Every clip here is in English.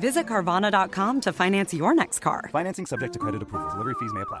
Visit Carvana.com to finance your next car. Financing subject to credit approval. Delivery fees may apply.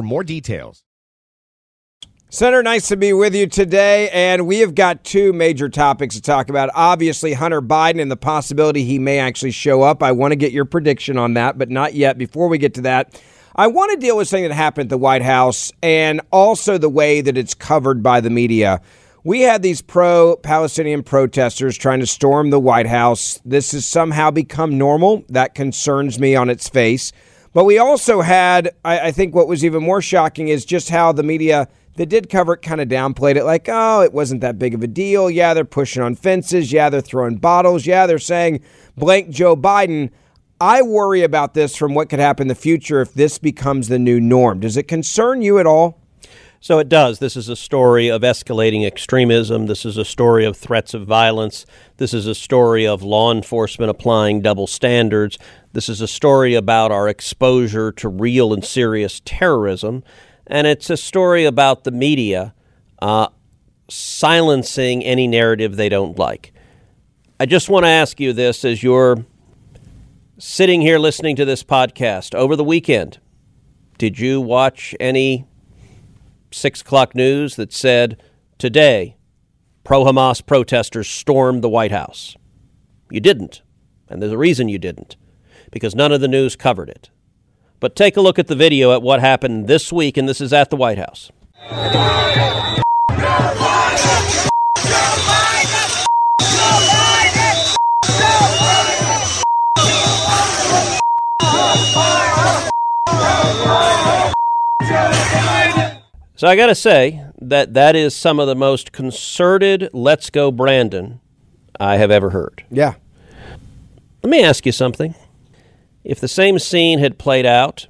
more details. Senator, nice to be with you today. And we have got two major topics to talk about. Obviously, Hunter Biden and the possibility he may actually show up. I want to get your prediction on that, but not yet. Before we get to that, I want to deal with something that happened at the White House and also the way that it's covered by the media. We had these pro Palestinian protesters trying to storm the White House. This has somehow become normal. That concerns me on its face. But we also had, I, I think what was even more shocking is just how the media that did cover it kind of downplayed it like, oh, it wasn't that big of a deal. Yeah, they're pushing on fences. Yeah, they're throwing bottles. Yeah, they're saying blank Joe Biden. I worry about this from what could happen in the future if this becomes the new norm. Does it concern you at all? So it does. This is a story of escalating extremism. This is a story of threats of violence. This is a story of law enforcement applying double standards. This is a story about our exposure to real and serious terrorism. And it's a story about the media uh, silencing any narrative they don't like. I just want to ask you this as you're sitting here listening to this podcast over the weekend. Did you watch any six o'clock news that said today pro Hamas protesters stormed the White House? You didn't. And there's a reason you didn't, because none of the news covered it. But take a look at the video at what happened this week, and this is at the White House. So I got to say that that is some of the most concerted "Let's Go Brandon" I have ever heard. Yeah. Let me ask you something. If the same scene had played out,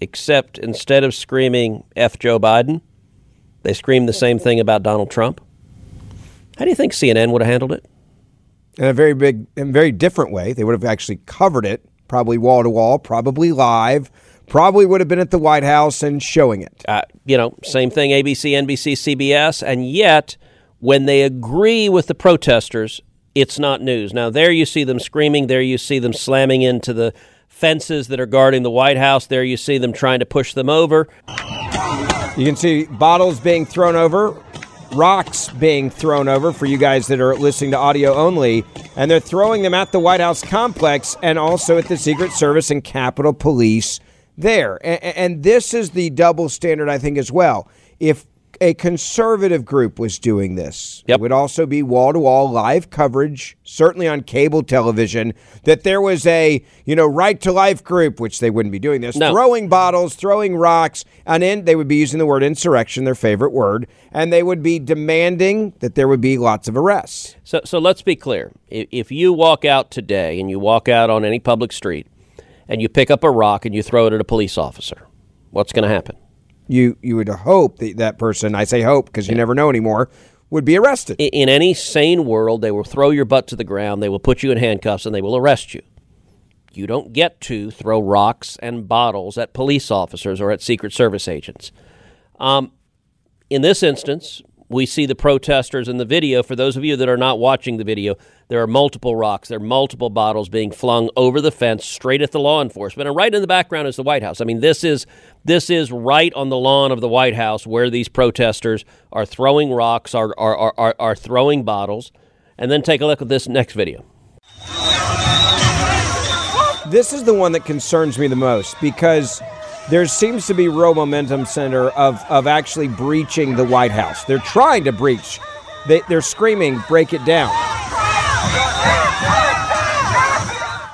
except instead of screaming F Joe Biden, they screamed the same thing about Donald Trump, how do you think CNN would have handled it? In a very big and very different way. They would have actually covered it, probably wall to wall, probably live, probably would have been at the White House and showing it. Uh, you know, same thing ABC, NBC, CBS, and yet when they agree with the protesters, it's not news. Now, there you see them screaming. There you see them slamming into the fences that are guarding the White House. There you see them trying to push them over. You can see bottles being thrown over, rocks being thrown over for you guys that are listening to audio only. And they're throwing them at the White House complex and also at the Secret Service and Capitol Police there. And, and this is the double standard, I think, as well. If a conservative group was doing this. Yep. It would also be wall to wall live coverage, certainly on cable television, that there was a, you know, right to life group, which they wouldn't be doing this, No. throwing bottles, throwing rocks, and in they would be using the word insurrection, their favorite word, and they would be demanding that there would be lots of arrests. So, so let's be clear. If, if you walk out today and you walk out on any public street and you pick up a rock and you throw it at a police officer, what's going to happen? You you would hope that that person, I say hope because you never know anymore, would be arrested. I- In any sane world, they will throw your butt to the ground, they will put you in handcuffs, and they will arrest you. You don't get to throw rocks and bottles at police officers or at Secret Service agents. Um, in this instance, we see the protesters in the video. For those of you that are not watching the video, there are multiple rocks, there are multiple bottles being flung over the fence straight at the law enforcement. And right in the background is the White House. I mean, this is this is right on the lawn of the White House where these protesters are throwing rocks, are are, are, are, throwing bottles. And then take a look at this next video. This is the one that concerns me the most because there seems to be real momentum center of, of actually breaching the White House. They're trying to breach. They, they're screaming, break it down.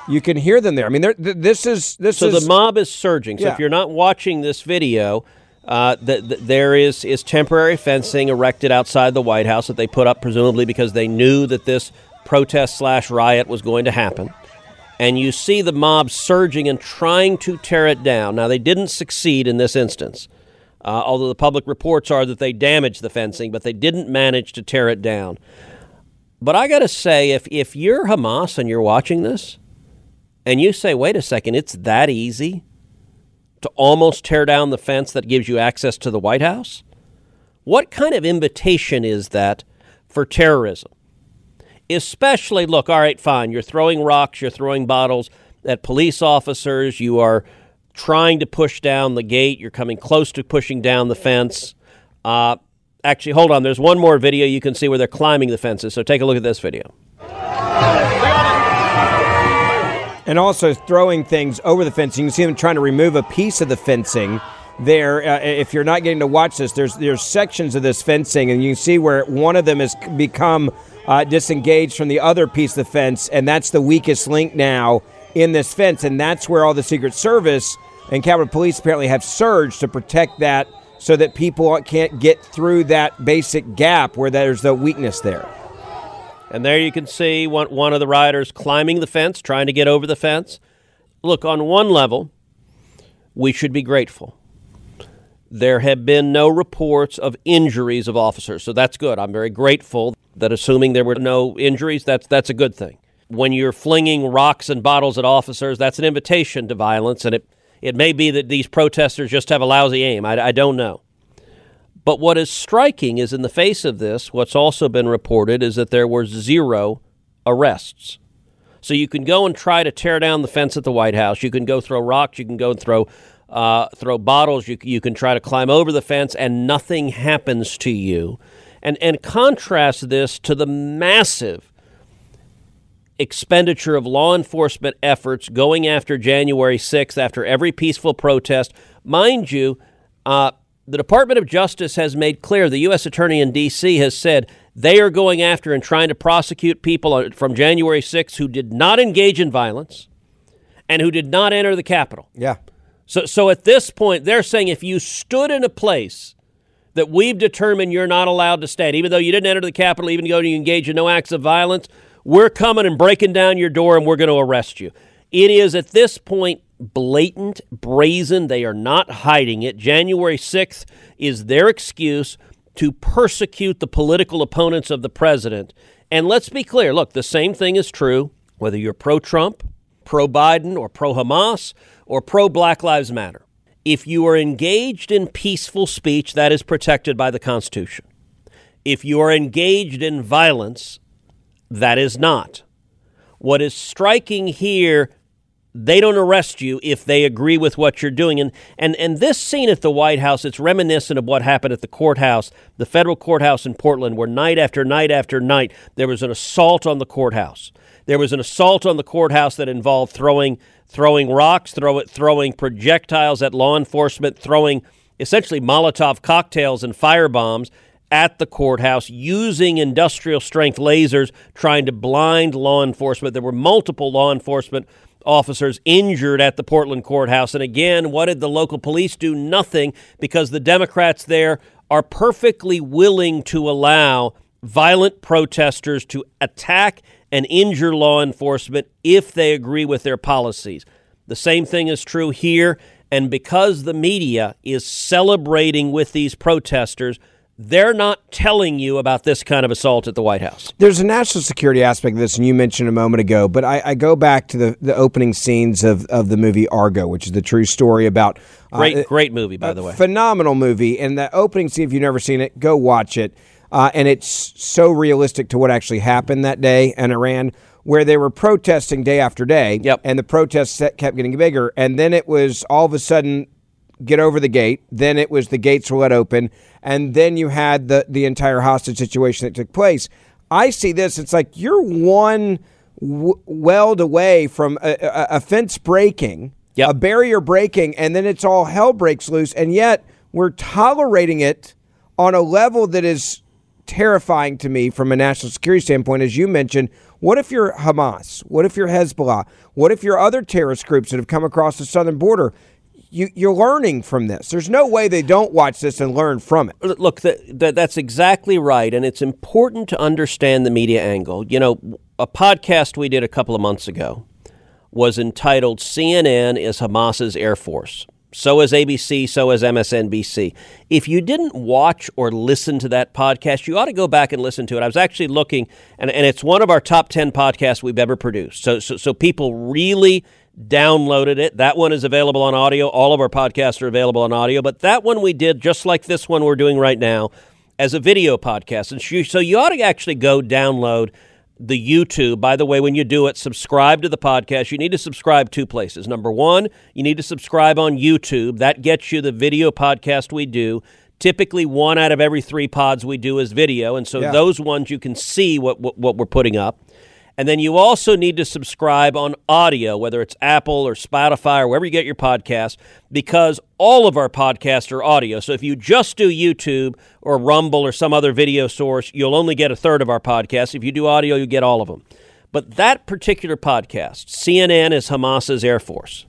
You can hear them there. I mean, th- this is this so is the mob is surging. So Yeah. if you're not watching this video, uh, th- th- there is is temporary fencing erected outside the White House that they put up presumably because they knew that this protest slash riot was going to happen. And you see the mob surging and trying to tear it down. Now they didn't succeed in this instance, uh, although the public reports are that they damaged the fencing, but they didn't manage to tear it down. But I got to say, if if you're Hamas and you're watching this, and you say, wait a second, it's that easy to almost tear down the fence that gives you access to the White House? What kind of invitation is that for terrorism? Especially, look, all right, fine, you're throwing rocks, you're throwing bottles at police officers, you are trying to push down the gate, you're coming close to pushing down the fence. Uh, actually, hold on, there's one more video you can see where they're climbing the fences, so take a look at this video. and also throwing things over the fence. You can see them trying to remove a piece of the fencing. There, uh, if you're not getting to watch this, there's there's sections of this fencing, and you can see where one of them has become uh, disengaged from the other piece of the fence, and that's the weakest link now in this fence, and that's where all the Secret Service and Capitol Police apparently have surged to protect that, so that people can't get through that basic gap where there's the weakness there. And there you can see one, one of the riders climbing the fence, trying to get over the fence. Look, on one level, we should be grateful. There have been no reports of injuries of officers, so that's good. I'm very grateful that assuming there were no injuries, that's, that's a good thing. When you're flinging rocks and bottles at officers, that's an invitation to violence, and it, it may be that these protesters just have a lousy aim. I, I don't know. But what is striking is in the face of this, what's also been reported is that there were zero arrests. So you can go and try to tear down the fence at the White House. You can go throw rocks. You can go and throw uh, throw bottles. You, you can try to climb over the fence, and nothing happens to you. And and contrast this to the massive expenditure of law enforcement efforts going after January 6th after every peaceful protest. Mind you, uh, the Department of Justice has made clear, the U.S. Attorney in D.C. has said they are going after and trying to prosecute people from January 6th who did not engage in violence and who did not enter the Capitol. Yeah. So, so at this point, they're saying if you stood in a place that we've determined you're not allowed to stand, even though you didn't enter the Capitol, even though you engage in no acts of violence, we're coming and breaking down your door and we're going to arrest you. It is at this point blatant, brazen. They are not hiding it. January 6th is their excuse to persecute the political opponents of the president. And let's be clear look, the same thing is true whether you're pro Trump, pro Biden, or pro Hamas, or pro Black Lives Matter. If you are engaged in peaceful speech, that is protected by the Constitution. If you are engaged in violence, that is not. What is striking here, they don't arrest you if they agree with what you're doing. And, and, and this scene at the White House, it's reminiscent of what happened at the courthouse, the federal courthouse in Portland, where night after night after night there was an assault on the courthouse. There was an assault on the courthouse that involved throwing, throwing rocks, throw throwing projectiles at law enforcement, throwing essentially Molotov cocktails and firebombs at the courthouse using industrial strength lasers trying to blind law enforcement. There were multiple law enforcement officers injured at the Portland courthouse. And again, what did the local police do? Nothing because the Democrats there are perfectly willing to allow violent protesters to attack and injure law enforcement if they agree with their policies. The same thing is true here. And because the media is celebrating with these protesters, they're not telling you about this kind of assault at the White House. There's a national security aspect of this, and you mentioned a moment ago, but I, I go back to the, the opening scenes of, of the movie Argo, which is the true story about. uh, Great, great movie, by the way. Phenomenal movie. And the opening scene, if you've never seen it, go watch it. Uh, and it's so realistic to what actually happened that day in Iran, where they were protesting day after day. Yep. And the protests kept getting bigger. And then it was all of a sudden get over the gate. Then it was the gates were let open, and then you had the the entire hostage situation that took place. I see this. It's like you're one w- weld away from a, a, a fence breaking, Yep. a barrier breaking, and then it's all hell breaks loose, and yet we're tolerating it on a level that is terrifying to me from a national security standpoint. As you mentioned, what if you're Hamas? What if you're Hezbollah? What if you're other terrorist groups that have come across the southern border? You, you're learning from this. There's no way they don't watch this and learn from it. Look, that, that that's exactly right, and it's important to understand the media angle. You know, a podcast we did a couple of months ago was entitled "CNN is Hamas's Air Force." So is ABC, so is MSNBC. If you didn't watch or listen to that podcast, you ought to go back and listen to it. I was actually looking, and, and it's one of our top 10 podcasts we've ever produced. So, so, so people really downloaded it. That one is available on audio. All of our podcasts are available on audio, but that one we did just like this one we're doing right now as a video podcast. And so you ought to actually go download the YouTube. By the way, when you do it, subscribe to the podcast. You need to subscribe two places. Number one, you need to subscribe on YouTube. That gets you the video podcast we do. Typically, one out of every three pods we do is video, and so Yeah. those ones you can see what, what what we're putting up. And then you also need to subscribe on audio, whether it's Apple or Spotify or wherever you get your podcast, because all of our podcasts are audio. So if you just do YouTube or Rumble or some other video source, you'll only get a third of our podcasts. If you do audio, you get all of them. But that particular podcast, CNN is Hamas's Air Force.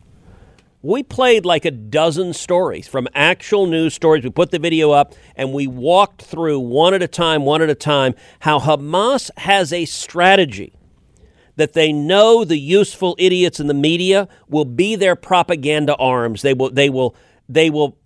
We played like a dozen stories from actual news stories. We put the video up and we walked through one at a time, one at a time, how Hamas has a strategy that they know the useful idiots in the media will be their propaganda arms. They will they will they will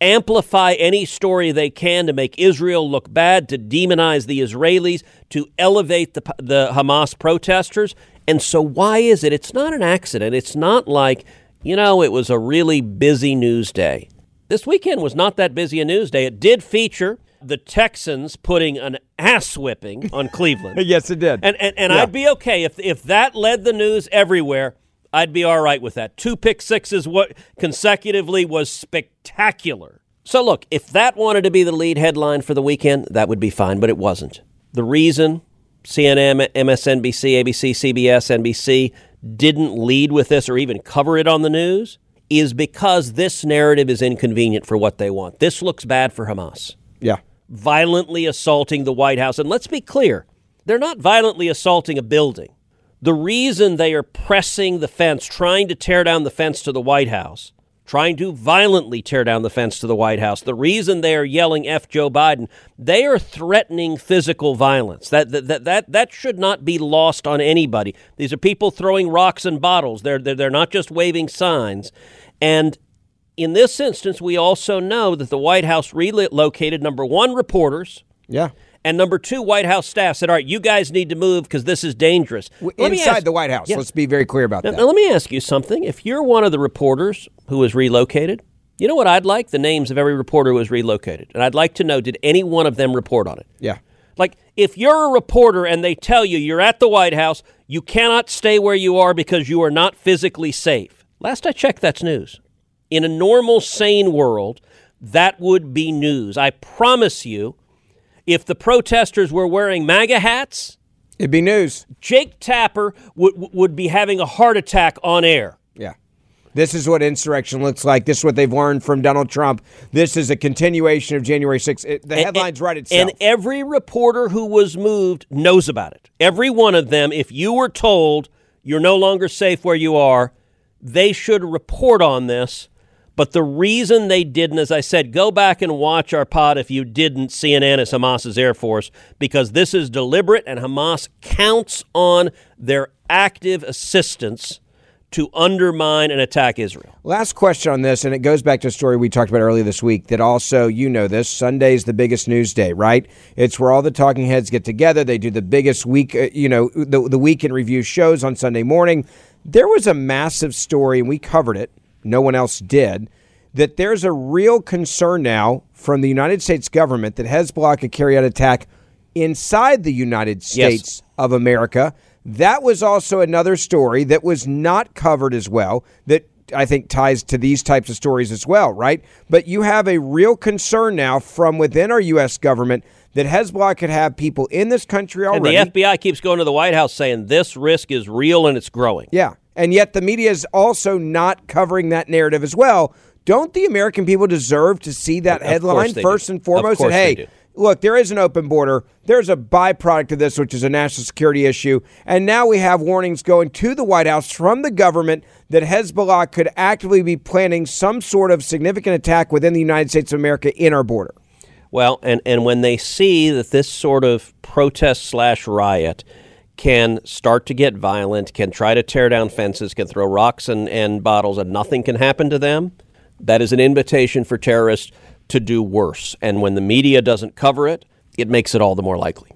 amplify any story they can to make Israel look bad, to demonize the Israelis, to elevate the the Hamas protesters. And so why is it? It's not an accident. It's not like, you know, it was a really busy news day. This weekend was not that busy a news day. It did feature the Texans putting an ass whipping on Cleveland. yes, it did. And and, and Yeah. I'd be okay if if that led the news everywhere. I'd be all right with that. Two pick sixes what consecutively was spectacular. So look, if that wanted to be the lead headline for the weekend, that would be fine, but it wasn't. The reason CNN, MSNBC, ABC, CBS, NBC didn't lead with this or even cover it on the news is because this narrative is inconvenient for what they want. This looks bad for Hamas yeah. violently assaulting the White House. And let's be clear, they're not violently assaulting a building. The reason they are pressing the fence, trying to tear down the fence to the White House, trying to violently tear down the fence to the White House, the reason they are yelling F Joe Biden, they are threatening physical violence. That that that that, that should not be lost on anybody. These are people throwing rocks and bottles. They're they're, they're not just waving signs. And in this instance, we also know that the White House relocated number one, reporters, Yeah. and number two, White House staff said, All right, you guys need to move because this is dangerous. Let Inside ask- the White House. Let's be very clear about Now, that. now, let me ask you something. If you're one of the reporters who was relocated, you know what I'd like? The names of every reporter who was relocated. And I'd like to know did any one of them report on it? yeah. Like, if you're a reporter and they tell you you're at the White House, you cannot stay where you are because you are not physically safe. Last I checked, that's news. In a normal, sane world, that would be news. I promise you, if the protesters were wearing MAGA hats, It'd be news. Jake Tapper would, would be having a heart attack on air. Yeah. This is what insurrection looks like. This is what they've learned from Donald Trump. This is a continuation of January 6th. It, the And- headlines and, write itself. And every reporter who was moved knows about it. Every one of them, if you were told you're no longer safe where you are, they should report on this. But the reason they didn't, as I said, go back and watch our pod if you didn't. CNN is Hamas's Air Force because this is deliberate and Hamas counts on their active assistance to undermine and attack Israel. Last question on this, and it goes back to a story we talked about earlier this week that also, you know this, Sunday's the biggest news day, right? It's where all the talking heads get together. They do the biggest week, uh, you know, the, the weekend review shows on Sunday morning. There was a massive story, and we covered it. No one else did. That there's a real concern now from the United States government that Hezbollah could carry out attack inside the United States Yes. of America. That was also another story that was not covered as well that I think ties to these types of stories as well, right? But you have a real concern now from within our U.S. government that Hezbollah could have people in this country already. And the FBI keeps going to the White House saying this risk is real and it's growing. Yeah. And yet the media is also not covering that narrative as well. Don't the American people deserve to see that Of headline first do. and foremost? Course hey, look, there is an open border. There's a byproduct of this, which is a national security issue. And now we have warnings going to the White House from the government that Hezbollah could actively be planning some sort of significant attack within the United States of America in our border. Well, and, and when they see that this sort of protest slash riot can start to get violent, can try to tear down fences, can throw rocks and, and bottles, and nothing can happen to them, that is an invitation for terrorists to do worse. And when the media doesn't cover it, it makes it all the more likely.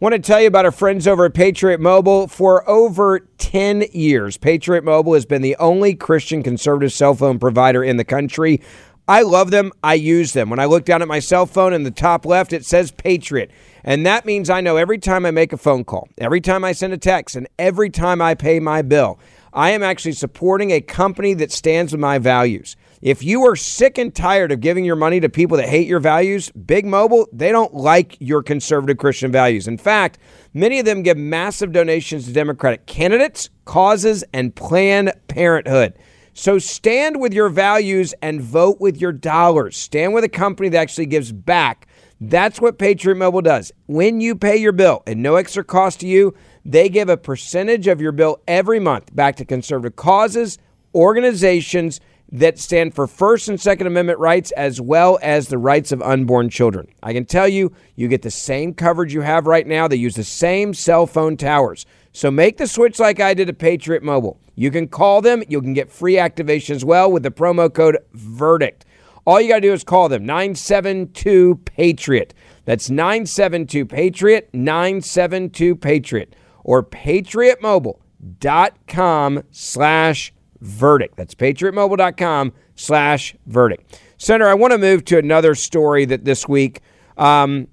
Want to tell you about our friends over at Patriot Mobile. For over 10 years, Patriot Mobile has been the only Christian conservative cell phone provider in the country. I love them. I use them. When I look down at my cell phone in the top left, it says Patriot. And that means I know every time I make a phone call, every time I send a text, and every time I pay my bill, I am actually supporting a company that stands with my values. If you are sick and tired of giving your money to people that hate your values, Big Mobile, they don't like your conservative Christian values. In fact, many of them give massive donations to Democratic candidates, causes, and Planned Parenthood. So stand with your values and vote with your dollars. Stand with a company that actually gives back. That's what Patriot Mobile does. When you pay your bill and no extra cost to you, they give a percentage of your bill every month back to conservative causes, organizations that stand for First and Second Amendment rights as well as the rights of unborn children. I can tell you, you get the same coverage you have right now. They use the same cell phone towers. So make the switch like I did to Patriot Mobile. You can call them, you can get free activation as well with the promo code VERDICT. All you got to do is call them 972 Patriot. That's 972 Patriot, 972 Patriot, or patriotmobile.com slash verdict. That's patriotmobile.com slash verdict. Senator, I want to move to another story that this week um,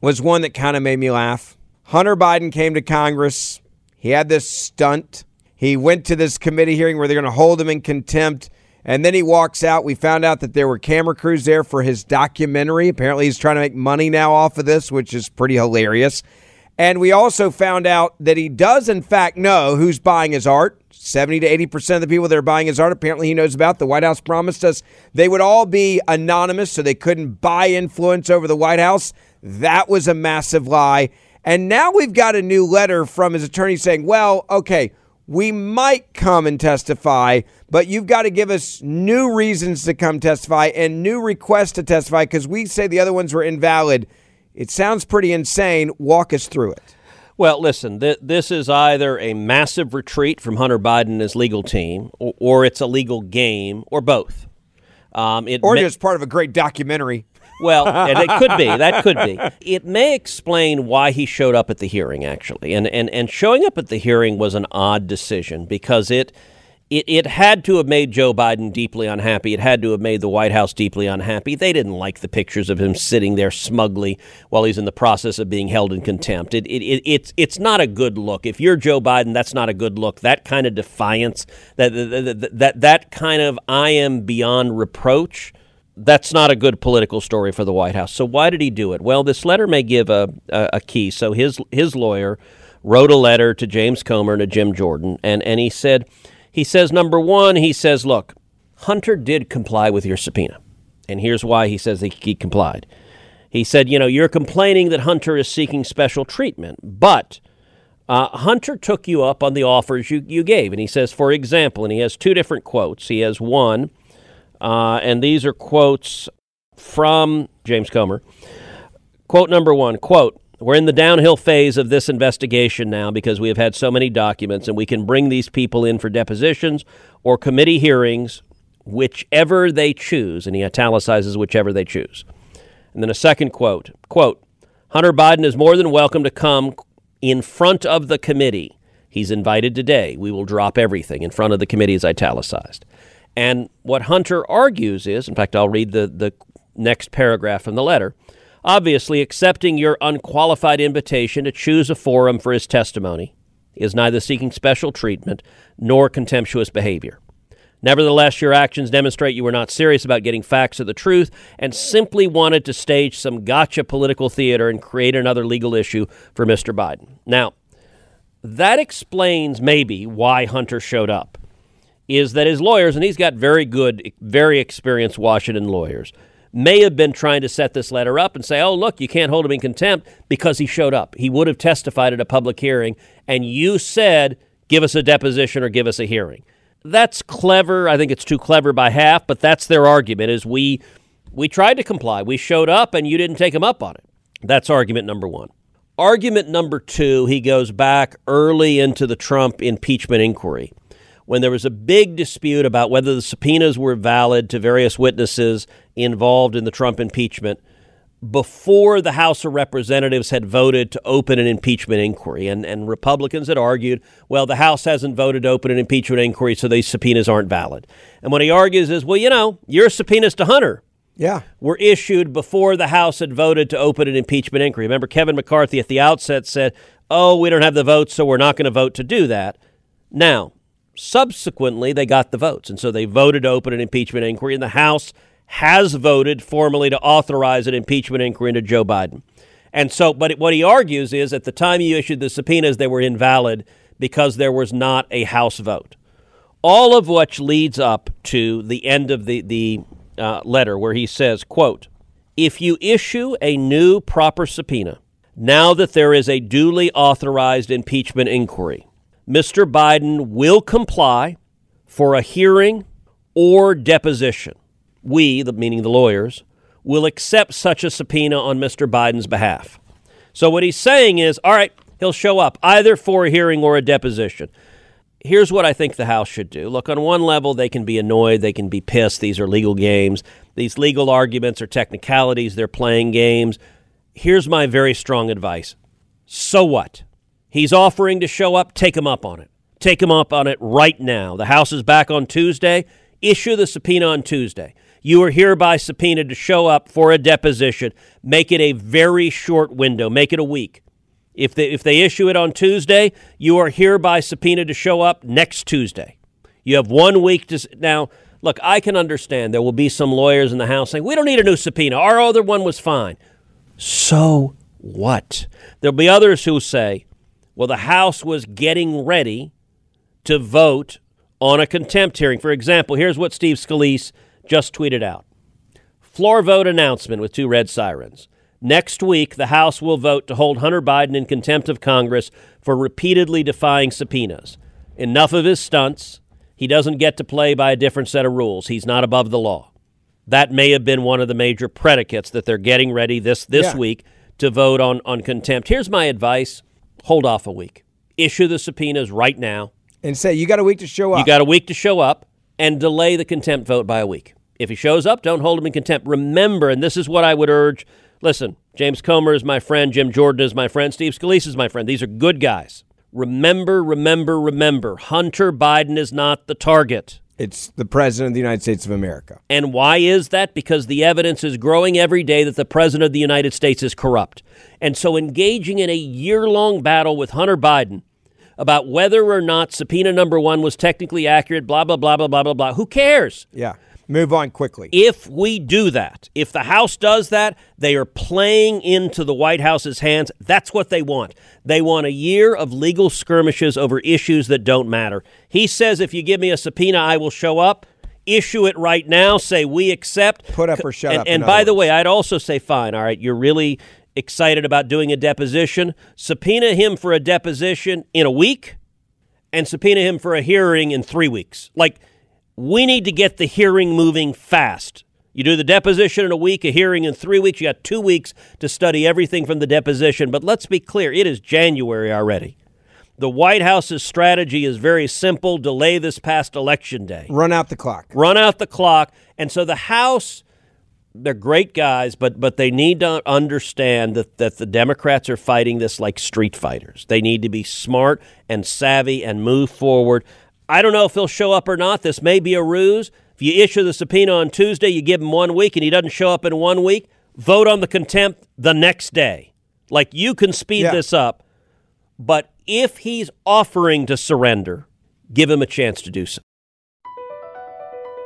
was one that kind of made me laugh. Hunter Biden came to Congress. He had this stunt. He went to this committee hearing where they're going to hold him in contempt. And then he walks out. We found out that there were camera crews there for his documentary. Apparently, he's trying to make money now off of this, which is pretty hilarious. And we also found out that he does, in fact, know who's buying his art. 70 to 80% of the people that are buying his art, apparently, he knows about. The White House promised us they would all be anonymous so they couldn't buy influence over the White House. That was a massive lie. And now we've got a new letter from his attorney saying, well, okay, we might come and testify, but you've got to give us new reasons to come testify and new requests to testify because we say the other ones were invalid. It sounds pretty insane. Walk us through it. Well, listen, th- this is either a massive retreat from Hunter Biden and his legal team, or, or it's a legal game, or both. Um, it Or may- just part of a great documentary. Well, and it could be. That could be. It may explain why he showed up at the hearing, actually. And and and showing up at the hearing was an odd decision because it it, it had to have made Joe Biden deeply unhappy. It had to have made the White House deeply unhappy. They didn't like the pictures of him sitting there smugly while he's in the process of being held in contempt. It, it, it, it's, it's not a good look. If you're Joe Biden, that's not a good look. That kind of defiance, that, that, that, that, that kind of I am beyond reproach, that's not a good political story for the White House. So why did he do it? Well, this letter may give a, a, a key. So his, his lawyer wrote a letter to James Comer and to Jim Jordan, and, and he said – he says, number one, he says, look, Hunter did comply with your subpoena. And here's why he says he complied. He said, you know, you're complaining that Hunter is seeking special treatment, but uh, Hunter took you up on the offers you, you gave. And he says, for example, and he has two different quotes. He has one, uh, and these are quotes from James Comer. Quote number one, quote, We're in the downhill phase of this investigation now because we have had so many documents, and we can bring these people in for depositions or committee hearings, whichever they choose. And he italicizes whichever they choose. And then a second quote quote, Hunter Biden is more than welcome to come in front of the committee. He's invited today. We will drop everything. In front of the committee is italicized. And what Hunter argues is, in fact, I'll read the, the next paragraph from the letter. Obviously, accepting your unqualified invitation to choose a forum for his testimony is neither seeking special treatment nor contemptuous behavior. Nevertheless, your actions demonstrate you were not serious about getting facts of the truth and simply wanted to stage some gotcha political theater and create another legal issue for Mr. Biden. Now, that explains maybe why Hunter showed up. Is that his lawyers, and he's got very good, very experienced Washington lawyers, may have been trying to set this letter up and say, oh, look, you can't hold him in contempt because he showed up. He would have testified at a public hearing, and you said, give us a deposition or give us a hearing. That's clever. I think it's too clever by half, but that's their argument is we we tried to comply. We showed up and you didn't take him up on it. That's argument number 1. Argument number 2, he goes back early into the Trump impeachment inquiry when there was a big dispute about whether the subpoenas were valid to various witnesses involved in the Trump impeachment before the House of Representatives had voted to open an impeachment inquiry. And, and Republicans had argued, well, the House hasn't voted to open an impeachment inquiry, so these subpoenas aren't valid. And what he argues is, well, you know, your subpoenas to Hunter Yeah. were issued before the House had voted to open an impeachment inquiry. Remember, Kevin McCarthy at the outset said, oh, we don't have the votes, so we're not going to vote to do that. Now, subsequently, they got the votes, and so they voted to open an impeachment inquiry, and the House has voted formally to authorize an impeachment inquiry into Joe Biden. And so, but what he argues is at the time you issued the subpoenas, they were invalid because there was not a House vote. All of which leads up to the end of the, the uh, letter where he says, quote, if you issue a new proper subpoena, now that there is a duly authorized impeachment inquiry, Mr. Biden will comply for a hearing or deposition we, the, meaning the lawyers, will accept such a subpoena on Mr. Biden's behalf. So what he's saying is, all right, he'll show up either for a hearing or a deposition. Here's what I think the House should do. Look, on one level, they can be annoyed, they can be pissed. These are legal games. These legal arguments are technicalities, they're playing games. Here's my very strong advice. So what? He's offering to show up, take him up on it. Take him up on it right now. The House is back on Tuesday. Issue the subpoena on Tuesday. You are hereby subpoenaed to show up for a deposition. Make it a very short window. Make it a week. If they, if they issue it on Tuesday, you are hereby subpoenaed to show up next Tuesday. You have one week to. Now, look, I can understand there will be some lawyers in the House saying, we don't need a new subpoena. Our other one was fine. So what? There'll be others who say, well, the House was getting ready to vote on a contempt hearing. For example, here's what Steve Scalise just tweeted out Floor vote announcement with two red sirens. Next week, the House will vote to hold Hunter Biden in contempt of Congress for repeatedly defying subpoenas. Enough of his stunts. He doesn't get to play by a different set of rules. He's not above the law. That may have been one of the major predicates that they're getting ready this, this Yeah. week to vote on, on contempt. Here's my advice hold off a week. Issue the subpoenas right now. And say, you got a week to show up. You got a week to show up and delay the contempt vote by a week. If he shows up, don't hold him in contempt. Remember, and this is what I would urge listen, James Comer is my friend, Jim Jordan is my friend, Steve Scalise is my friend. These are good guys. Remember, remember, remember Hunter Biden is not the target. It's the President of the United States of America. And why is that? Because the evidence is growing every day that the President of the United States is corrupt. And so engaging in a year long battle with Hunter Biden about whether or not subpoena number one was technically accurate, blah, blah, blah, blah, blah, blah, blah. Who cares? Yeah. Move on quickly. If we do that, if the House does that, they are playing into the White House's hands. That's what they want. They want a year of legal skirmishes over issues that don't matter. He says, if you give me a subpoena, I will show up. Issue it right now. Say we accept. Put up or shut and, up, And by the way, I'd also say, fine. All right, you're really excited about doing a deposition. Subpoena him for a deposition in a week, and subpoena him for a hearing in three weeks. Like we need to get the hearing moving fast. You do the deposition in a week, a hearing in three weeks. You got two weeks to study everything from the deposition. But let's be clear it is January already. The White House's strategy is very simple delay this past election day, Run out the clock. run out the clock. And so the House, they're great guys, but, but they need to understand that, that the Democrats are fighting this like street fighters. They need to be smart and savvy and move forward. I don't know if he'll show up or not. This may be a ruse. If you issue the subpoena on Tuesday, you give him one week and he doesn't show up in one week, vote on the contempt the next day. Like you can speed Yeah. this up. But if he's offering to surrender, give him a chance to do so.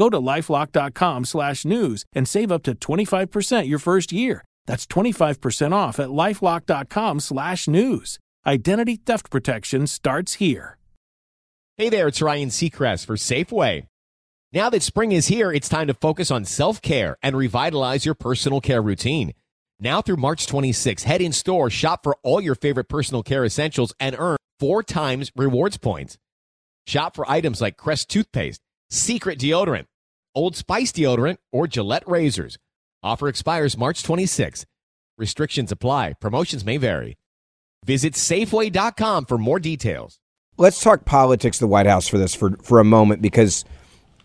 Go to lifelock.com slash news and save up to 25% your first year. That's 25% off at lifelock.com slash news. Identity theft protection starts here. Hey there, it's Ryan Seacrest for Safeway. Now that spring is here, it's time to focus on self care and revitalize your personal care routine. Now through March 26, head in store, shop for all your favorite personal care essentials, and earn four times rewards points. Shop for items like Crest toothpaste, Secret deodorant, Old Spice deodorant, or Gillette razors. Offer expires March 26. Restrictions apply. Promotions may vary. Visit Safeway.com for more details. Let's talk politics, the White House, for this for, for a moment, because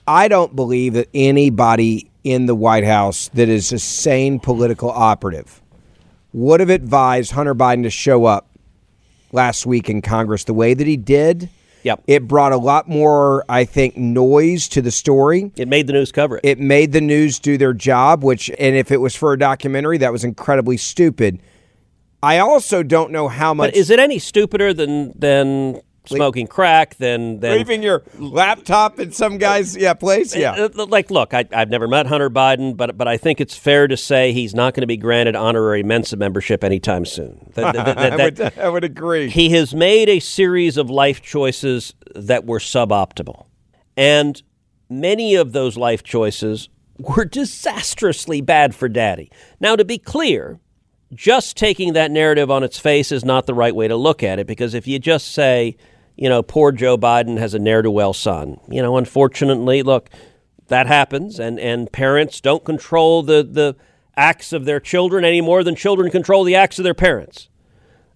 I don't believe that anybody in the White House that is a sane political operative would have advised Hunter Biden to show up last week in Congress the way that he did. Yep. It brought a lot more, I think, noise to the story. It made the news cover it. It made the news do their job, which, and if it was for a documentary, that was incredibly stupid. I also don't know how much. But is it any stupider than than smoking crack? Than than leaving your laptop in some guy's yeah place? Yeah. Uh, Like, look, I, I've never met Hunter Biden, but but I think it's fair to say he's not going to be granted honorary Mensa membership anytime soon. That- that- that- I, would, I would agree. he has made a series of life choices that were suboptimal, and many of those life choices were disastrously bad for Daddy. Now, to be clear, just taking that narrative on its face is not the right way to look at it because if you just say, you know, poor Joe Biden has a ne'er do well son, you know, unfortunately, look, that happens, and, and parents don't control the, the acts of their children any more than children control the acts of their parents.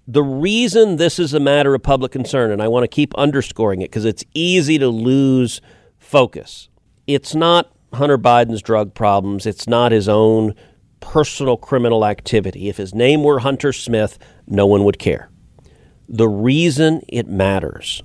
The reason this is a matter of public concern, and I want to keep underscoring it because it's easy to lose focus, it's not Hunter Biden's drug problems, it's not his own personal criminal activity. If his name were Hunter Smith, no one would care. The reason it matters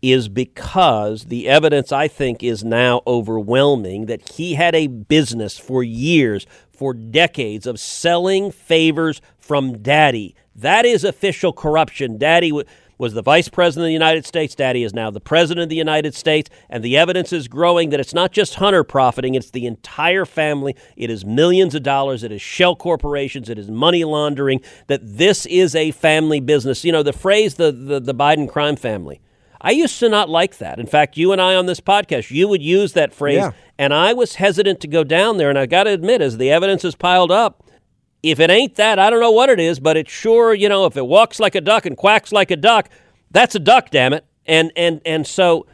is because the evidence, I think, is now overwhelming that he had a business for years, for decades, of selling favors from daddy. That is official corruption. Daddy w- was the vice president of the United States. Daddy is now the president of the United States. And the evidence is growing that it's not just Hunter profiting, it's the entire family. It is millions of dollars. It is shell corporations. It is money laundering. That this is a family business. You know, the phrase, the, the, the Biden crime family. I used to not like that. In fact, you and I on this podcast, you would use that phrase, Yeah. and I was hesitant to go down there. And I got to admit, as the evidence has piled up, if it ain't that, I don't know what it is, but it sure, you know, if it walks like a duck and quacks like a duck, that's a duck, damn it. And and and so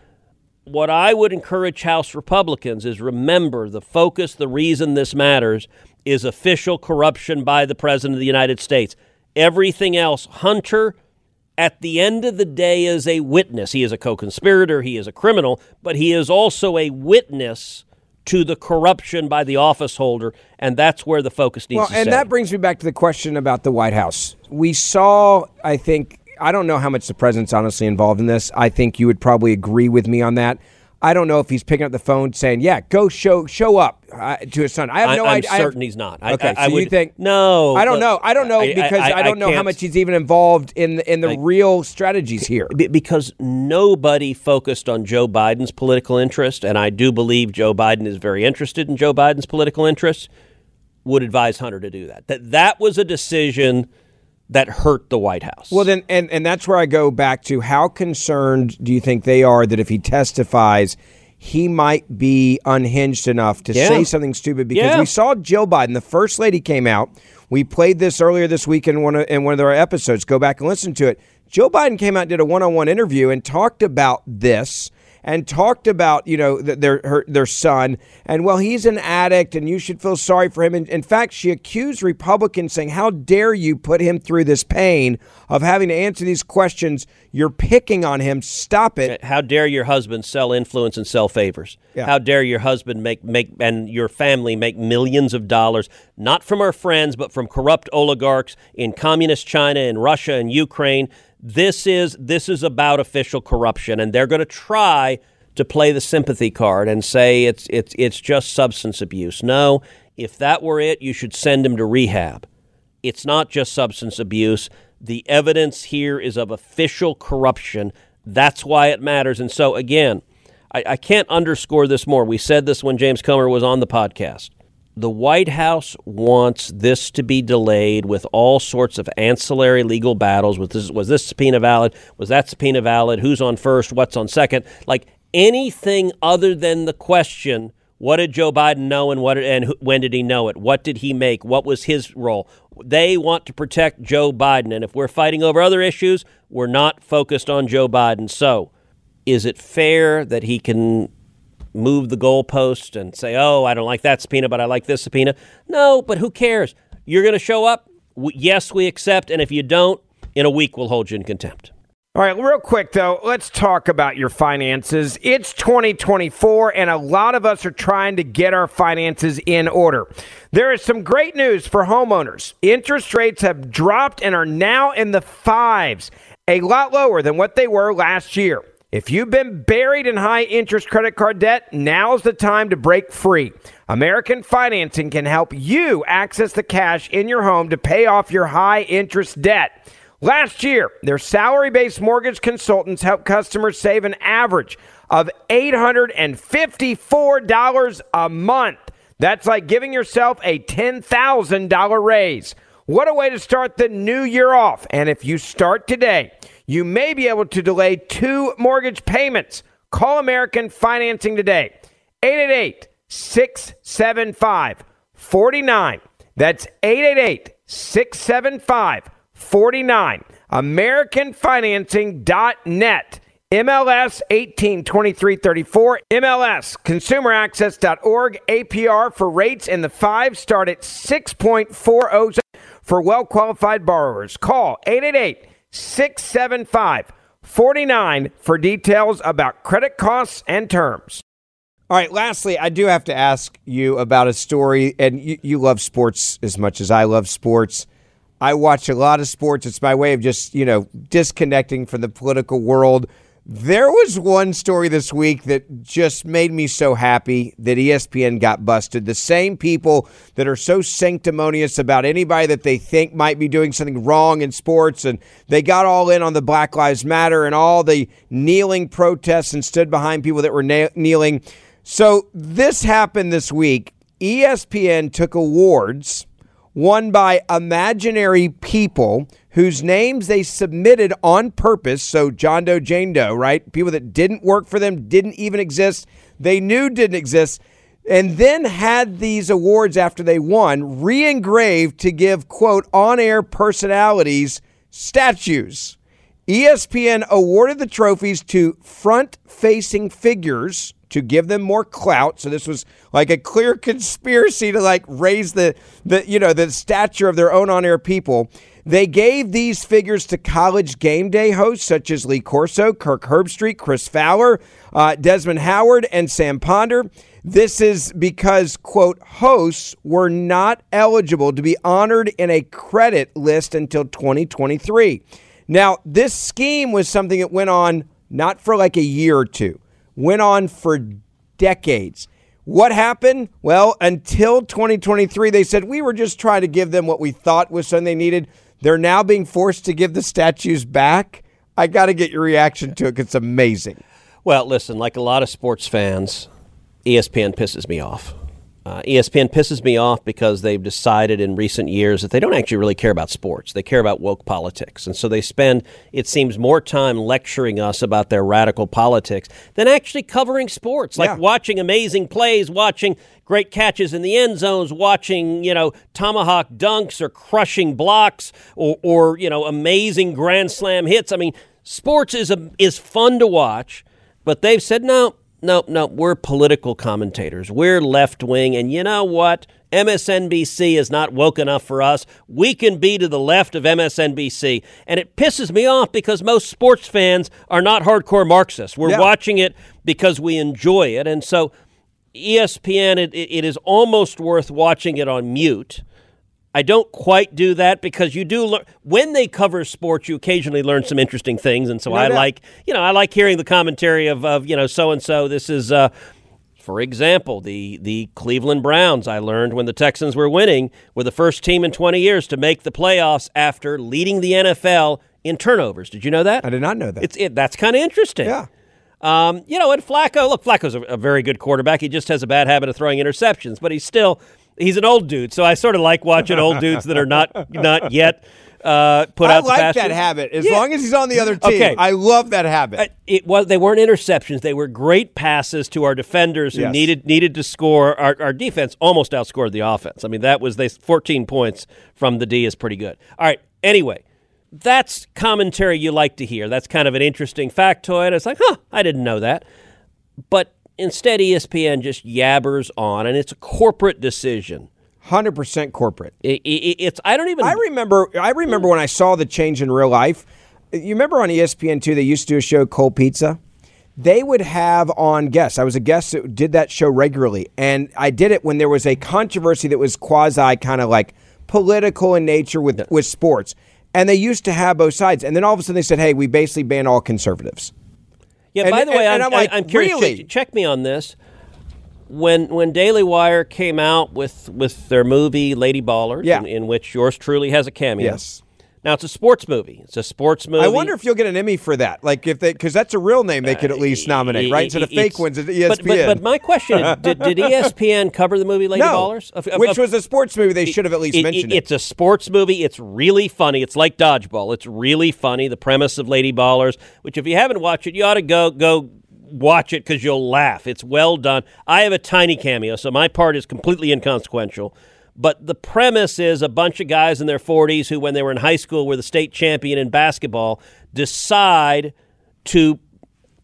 what I would encourage House Republicans is remember the focus, the reason this matters is official corruption by the President of the United States. Everything else, Hunter, at the end of the day, is a witness. He is a co conspirator, he is a criminal, but he is also a witness to the corruption by the office holder, and that's where the focus needs well, to and stay. that brings me back to the question about the White House. We saw, I think, I don't know how much the president's honestly involved in this. I think you would probably agree with me on that. I don't know if he's picking up the phone saying, "Yeah, go show show up uh, to his son." I have I- no I'm idea. I'm certain he's not. I- okay, I- I so you would- think No, I don't know. I don't know because I, don't know how much he's even involved in in the real strategies here. Because nobody focused on Joe Biden's political interest, and I do believe Joe Biden is very interested in Joe Biden's political interests, would advise Hunter to do that. That that was a decision that hurt the White House. Well, then, and and that's where I go back to how concerned do you think they are that if he testifies, he might be unhinged enough to Yeah. say something stupid? Because Yeah. we saw Jill Biden, the first lady, came out. We played this earlier this week in one of, in one of our episodes. Go back and listen to it. Joe Biden came out and did a one-on-one interview and talked about this and talked about you know th- their her, their son. And well he's an addict and you should feel sorry for him. And in fact she accused Republicans saying how dare you put him through this pain of having to answer these questions you're picking on him stop it How dare your husband sell influence and sell favors? Yeah. How dare your husband make make and your family make millions of dollars not from our friends but from corrupt oligarchs in communist China and Russia and Ukraine? This is this is about official corruption and they're going to try to play the sympathy card and say it's it's it's just substance abuse. No, if that were it, you should send him to rehab. It's not just substance abuse. The evidence here is of official corruption. That's why it matters. And so, again, I, I can't underscore this more. We said this when James Comer was on the podcast. The White House wants this to be delayed with all sorts of ancillary legal battles. Was this, was this subpoena valid? Was that subpoena valid? Who's on first? What's on second? Like anything other than the question what did Joe Biden know and what and when did he know it? What did he make? What was his role? They want to protect Joe Biden and if we're fighting over other issues, we're not focused on Joe Biden. So, is it fair that he can move the goalpost and say, "Oh, I don't like that subpoena, but I like this subpoena"? No, but who cares? You're going to show up? Yes, we accept, and if you don't, in a week we'll hold you in contempt. All right, real quick though, let's talk about your finances. It's 2024, and a lot of us are trying to get our finances in order. There is some great news for homeowners. Interest rates have dropped and are now in the fives, a lot lower than what they were last year. If you've been buried in high interest credit card debt, now's the time to break free. American Financing can help you access the cash in your home to pay off your high interest debt. Last year, their salary based mortgage consultants helped customers save an average of $854 a month. That's like giving yourself a $10,000 raise. What a way to start the new year off. And if you start today, you may be able to delay two mortgage payments. Call American Financing today. 888 675 49. That's 888 675 49. AmericanFinancing.net. MLS 182334. MLS ConsumerAccess.org. APR for rates in the five start at 6.40 for well qualified borrowers. Call 888 675 49 for details about credit costs and terms. All right, lastly, I do have to ask you about a story, and you, you love sports as much as I love sports. I watch a lot of sports. It's my way of just, you know, disconnecting from the political world. There was one story this week that just made me so happy that ESPN got busted. The same people that are so sanctimonious about anybody that they think might be doing something wrong in sports, and they got all in on the Black Lives Matter and all the kneeling protests and stood behind people that were na- kneeling. So this happened this week. ESPN took awards won by imaginary people whose names they submitted on purpose. So John Doe, Jane Doe, right? People that didn't work for them, didn't even exist, they knew didn't exist, and then had these awards after they won re engraved to give, quote, on air personalities statues. ESPN awarded the trophies to front facing figures to give them more clout. So this was like a clear conspiracy to like raise the the you know the stature of their own on air people. They gave these figures to college game day hosts such as Lee Corso, Kirk Herbstreit, Chris Fowler, uh, Desmond Howard, and Sam Ponder. This is because, quote, hosts were not eligible to be honored in a credit list until 2023. Now, this scheme was something that went on not for like a year or two, went on for decades. What happened? Well, until 2023, they said we were just trying to give them what we thought was something they needed. They're now being forced to give the statues back. I got to get your reaction to it. it's amazing. Well, listen, like a lot of sports fans, ESPN pisses me off. Uh, ESPN pisses me off because they've decided in recent years that they don't actually really care about sports. They care about woke politics. And so they spend, it seems, more time lecturing us about their radical politics than actually covering sports, like Yeah. watching amazing plays, watching great catches in the end zones, watching, you know, tomahawk dunks or crushing blocks or, or you know, amazing grand slam hits. I mean, sports is, a, is fun to watch, but they've said, no, no, no, we're political commentators. We're left wing. And you know what? MSNBC is not woke enough for us. We can be to the left of MSNBC. And it pisses me off because most sports fans are not hardcore Marxists. We're Yeah. watching it because we enjoy it. And so ESPN, it, it is almost worth watching it on mute. I don't quite do that because you do learn when they cover sports. You occasionally learn some interesting things, and so No I doubt. like you know I like hearing the commentary of, of you know so and so. This is, uh, for example, the the Cleveland Browns. I learned when the Texans were winning were the first team in 20 years to make the playoffs after leading the NFL in turnovers. Did you know that? I did not know that. It's it, that's kind of interesting. Yeah. Um, you know, and Flacco, look, Flacco's a, a very good quarterback. He just has a bad habit of throwing interceptions, but he's still he's an old dude. So I sort of like watching old dudes that are not not yet uh, put I out. I like that habit. As Yeah. long as he's on the other team, Okay. I love that habit. Uh, It was they weren't interceptions. They were great passes to our defenders who Yes. needed needed to score. Our, our defense almost outscored the offense. I mean, that was they 14 points from the D is pretty good. All right. Anyway, that's commentary you like to hear. That's kind of an interesting factoid. It's like, huh, I didn't know that. But instead, ESPN just yabbers on, and it's a corporate decision. Hundred percent corporate. It, it, it's I don't even. I remember. I remember when I saw the change in real life. You remember on ESPN two, they used to do a show Cold Pizza. They would have on guests. I was a guest that did that show regularly, and I did it when there was a controversy that was quasi kind of like political in nature with with sports. And they used to have both sides, and then all of a sudden they said, "Hey, we basically ban all conservatives." Yeah. And- by the way, and- I'm, I'm like, I'm curious. really? Check, check me on this. When when Daily Wire came out with with their movie Lady Ballers, Yeah. in, in which yours truly has a cameo. Yes. Now it's a sports movie. It's a sports movie. I wonder if you'll get an Emmy for that. Like if they, because that's a real name they could at uh, least nominate, right? Instead of fake ones at E ESPN. But, but, but my question is, did, did ESPN cover the movie Lady no, Ballers? Of- of- which of- was a sports movie. They should have at least it- mentioned it. It's a sports movie. It's really funny. It's like Dodgeball. It's really funny. The premise of Lady Ballers, which if you haven't watched it, you ought to go go watch it because you'll laugh. It's well done. I have a tiny cameo, so my part is completely inconsequential. But the premise is a bunch of guys in their 40s who, when they were in high school, were the state champion in basketball, decide to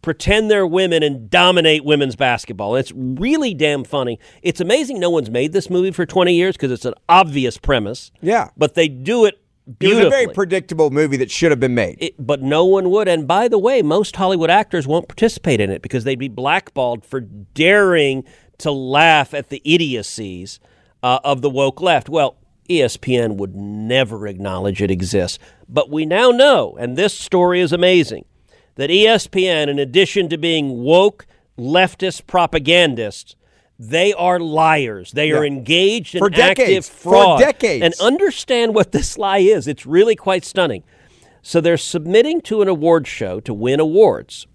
pretend they're women and dominate women's basketball. It's really damn funny. It's amazing no one's made this movie for 20 years because it's an obvious premise. Yeah. But they do it It was a very predictable movie that should have been made. It- but no one would. And by the way, most Hollywood actors won't participate in it because they'd be blackballed for daring to laugh at the idiocies uh, of the woke left. Well, ESPN would never acknowledge it exists. But we now know, and this story is amazing, that ESPN, in addition to being woke leftist propagandists, they are liars. They are engaged in For decades. active For decades. And understand what this lie is. It's really quite stunning. So they're submitting to an award show to win awards,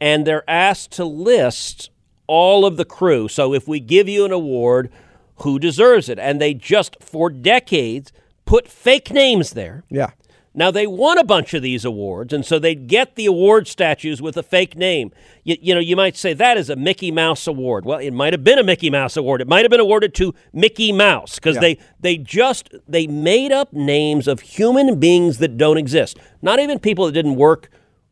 and they're asked to list all of the crew. So if we give you an award, who deserves it? And they just, for decades, put fake names there. yeah. Now, they won a bunch of these awards, and so they'd get the award statues with a fake name. You, you know, you might say that is a Mickey Mouse award. Well, it might have been a Mickey Mouse award. It might have been awarded to Mickey Mouse because Yeah. they, they just they made up names of human beings that don't exist. Not even people that didn't work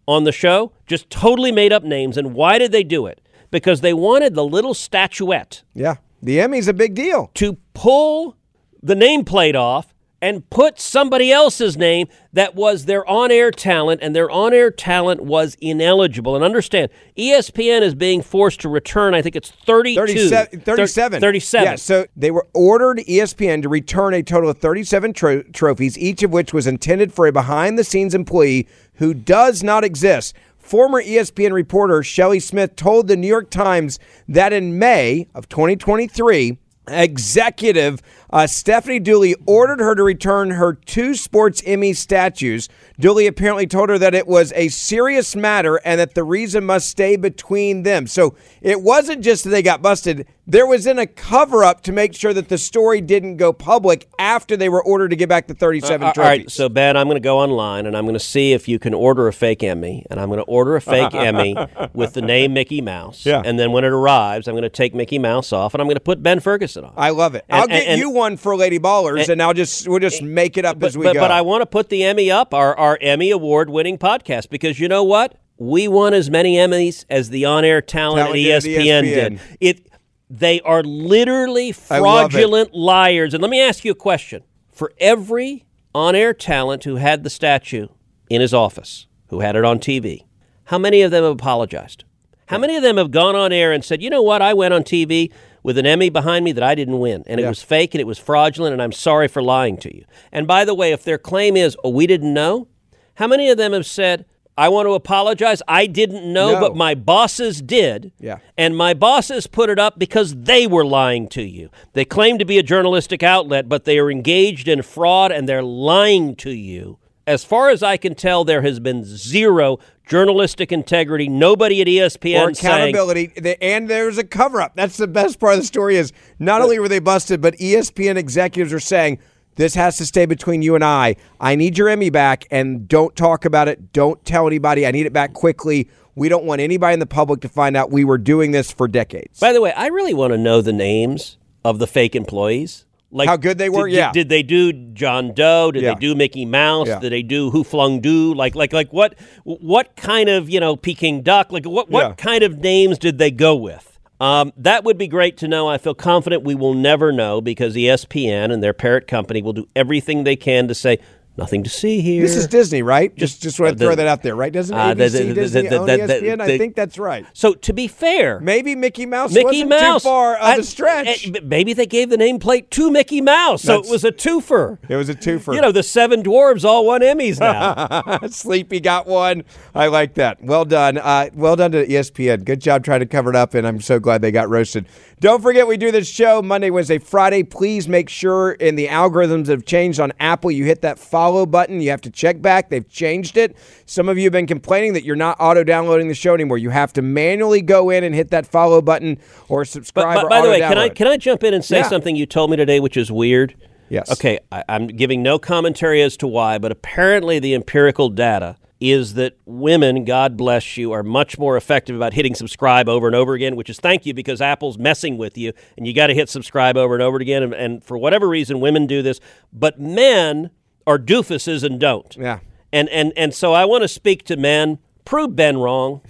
on the show, just totally made up names. And why did they do it? Because they wanted the little statuette Yeah. The Emmy's a big deal. to pull the nameplate off and put somebody else's name that was their on air talent, and their on air talent was ineligible. And understand, ESPN is being forced to return, I think it's 32. 37. 37. 37. Yeah, so they were ordered ESPN to return a total of 37 tro- trophies, each of which was intended for a behind the scenes employee who does not exist. Former ESPN reporter Shelley Smith told the New York Times that in May of 2023, executive uh, Stephanie Druley ordered her to return her two Sports Emmy statues. Druley apparently told her that it was a serious matter and that the reason must stay between them. So it wasn't just that they got busted, there was in a cover up to make sure that the story didn't go public after they were ordered to get back the 37 Uh, All trophies. right, so Ben, I'm going to go online and I'm going to see if you can order a fake Emmy, and I'm going to order a fake Emmy with the name Mickey Mouse. Yeah. And then when it arrives, I'm going to take Mickey Mouse off, and I'm going to put Ben Ferguson on. I love it. And- I'll get and- you one for Lady Ballers, and, and- I'll just we'll just eh, make it up but, as we but, go. but I want to put the Emmy up, our, our Emmy award winning podcast, because you know what? We won as many Emmys as the on air talent, Talent at E did ESPN, ESPN. did. It they are literally I love it. fraudulent liars. And let me ask you a question. For every on air talent who had the statue in his office, who had it on TV, how many of them have apologized? How many of them have gone on air and said, you know what, I went on TV with an Emmy behind me that I didn't win, and it Yeah. was fake and it was fraudulent, and I'm sorry for lying to you. And by the way, if their claim is, oh, we didn't know, how many of them have said, I want to apologize. I didn't know, No. but my bosses did. Yeah. And my bosses put it up because they were lying to you. They claim to be a journalistic outlet, but they are engaged in fraud and they're lying to you. As far as I can tell, there has been zero journalistic integrity. Nobody at ESPN or accountability, The- and there's a cover up. That's the best part of the story is not only were they busted, but ESPN executives are saying this has to stay between you and I. I need your Emmy back, and don't talk about it. Don't tell anybody. I need it back quickly. We don't want anybody in the public to find out we were doing this for decades. By the way, I really want to know the names of the fake employees. Like How good they were? Did, Yeah. Did, they do John Doe? Did Yeah. they do Mickey Mouse? Yeah. Did they do Who Flung Do? Like like like what what kind of you know Peking Duck? Like what what Yeah. kind of names did they go with? Um, that would be great to know. I feel confident we will never know because ESPN and their parent company will do everything they can to say nothing to see here. This is Disney, right? Just just want to throw that out there, right? Doesn't uh, the- ABC, the- the- Disney the- the- ESPN? I think that's right. so to be fair, Maybe Mickey Mouse Mickey wasn't Mouse. too far of I- a stretch. eh, Maybe they gave the nameplate to Mickey Mouse, so That's- it was a twofer. it was a twofer. You know, the seven dwarves all won Emmys now. Sleepy got one. I like that. Well done. Uh, well done to ESPN. Good job trying to cover it up, and I'm so glad they got roasted. Don't forget, we do this show Monday, Wednesday, Friday. Please make sure in the algorithms have changed on Apple, you hit that follow button. You have to check back. They've changed it. Some of you have been complaining that you're not auto downloading the show anymore. You have to manually go in and hit that follow button or subscribe. but or by the way, can I can I jump in and say Yeah. something you told me today, which is weird? Yes. Okay, I, I'm giving no commentary as to why, but apparently the empirical data is that women, God bless you, are much more effective about hitting subscribe over and over again, which is thank you because Apple's messing with you and you got to hit subscribe over and over again. And, and for whatever reason, women do this, but men are doofuses and don't. Yeah. And and and so I want to speak to men. Prove Ben wrong.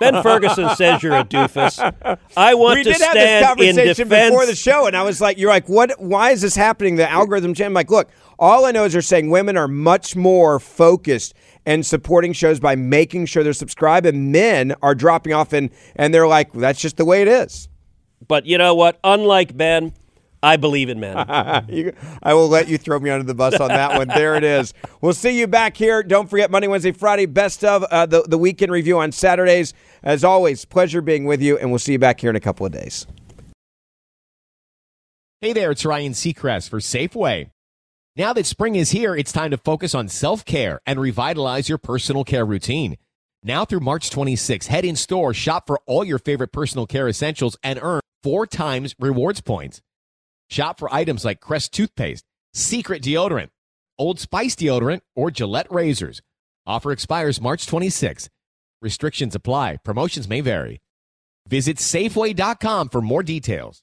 Ben Ferguson says you're a doofus. I want we to did have this conversation in defense. before the show, and I was like, "You're like, what? Why is this happening?" The algorithm. I'm like, look, all I know is they're saying women are much more focused and supporting shows by making sure they're subscribed, and men are dropping off, and and they're like, that's just the way it is. But you know what? Unlike Ben, I believe in men. You- I will let you throw me under the bus on that one. There it is. We'll see you back here. Don't forget Monday, Wednesday, Friday, best of uh, the the weekend review on Saturdays. As always, pleasure being with you, and we'll see you back here in a couple of days. Hey there, it's Ryan Seacrest for Safeway. Now that spring is here, it's time to focus on self care and revitalize your personal care routine. Now through March 26, head in store, shop for all your favorite personal care essentials, and earn four times rewards points. Shop for items like Crest toothpaste, Secret deodorant, Old Spice deodorant, or Gillette razors. Offer expires March 26. Restrictions apply. Promotions may vary. Visit Safeway.com for more details.